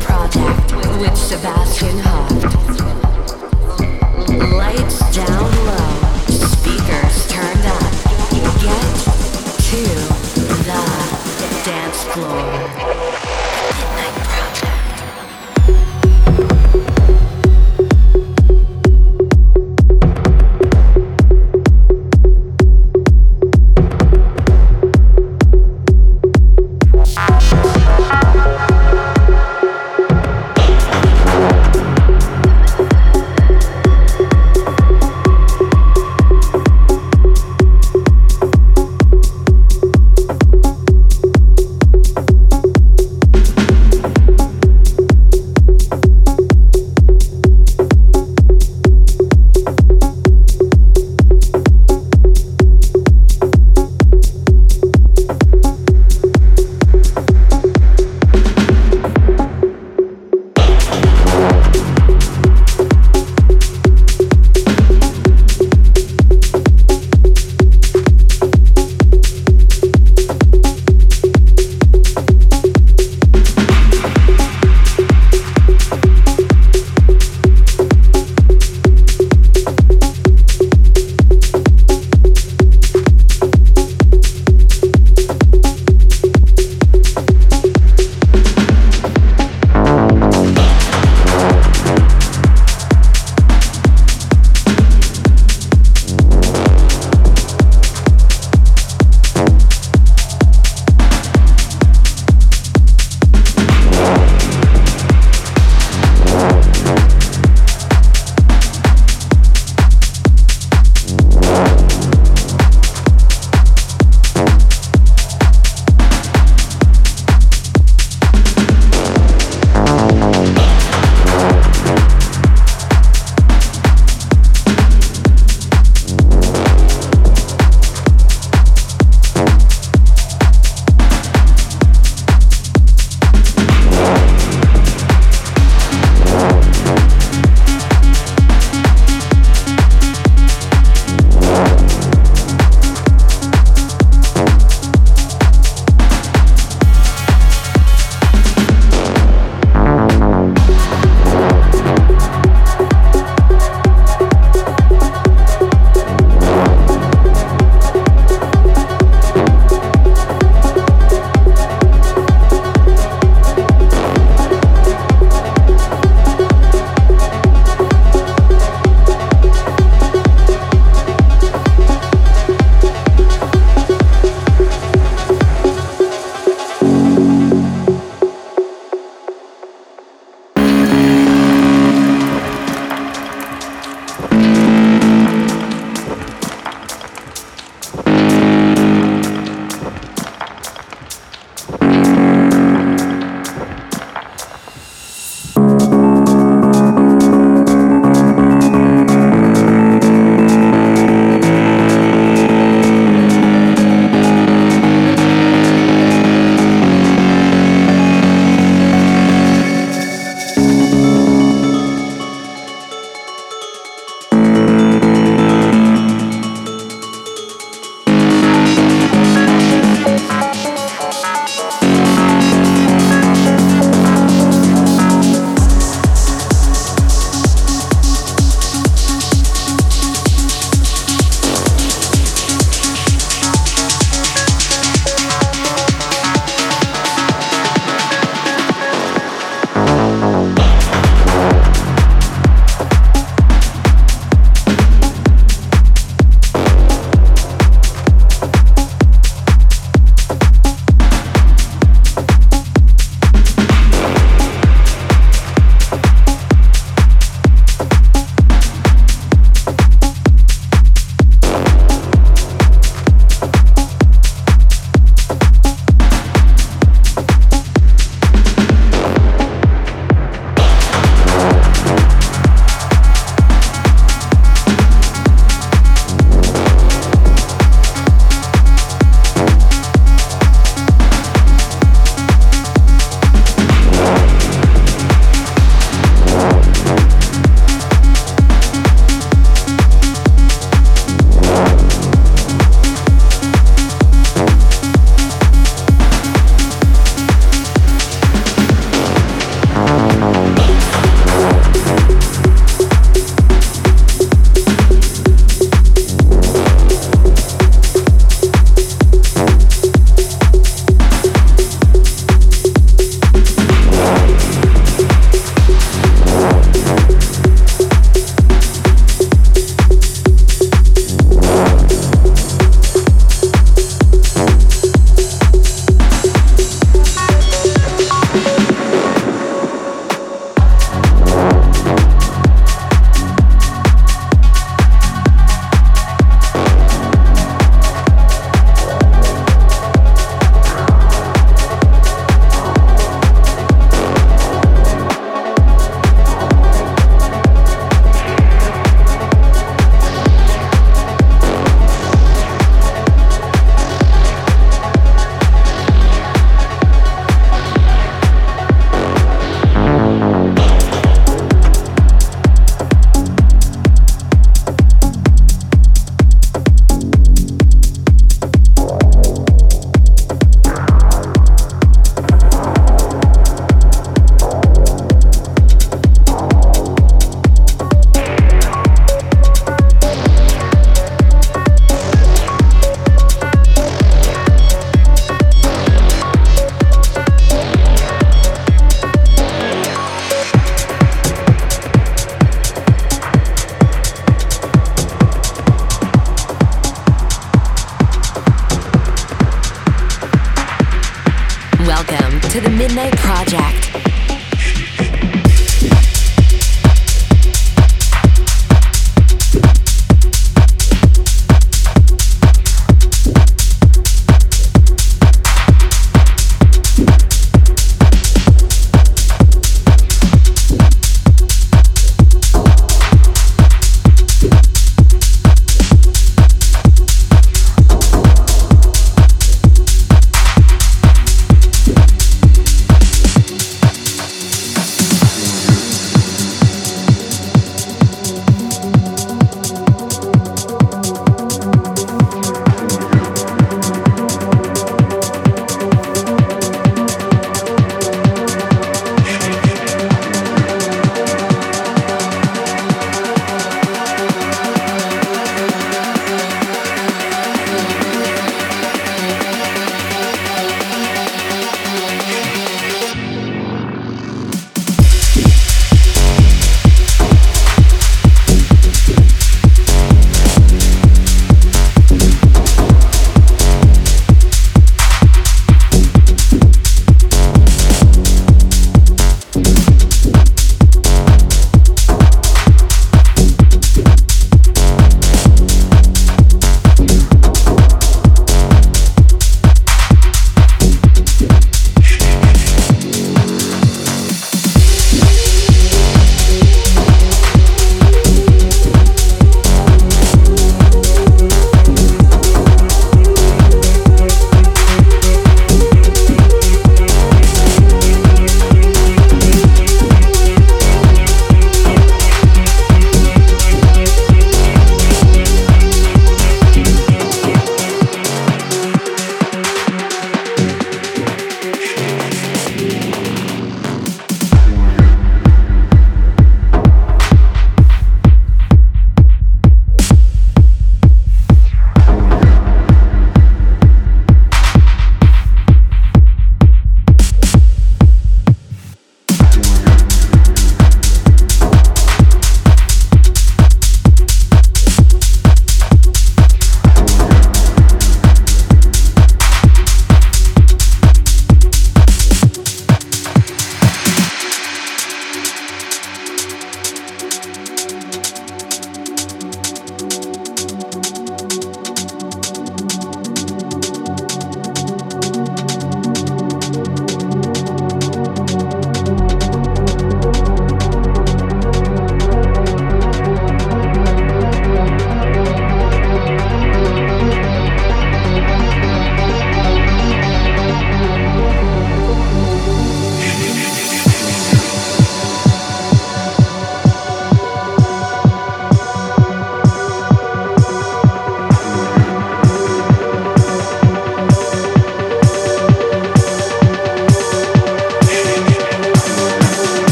Project with Sebastian Hart Lights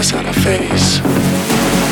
a sound that's out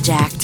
Project.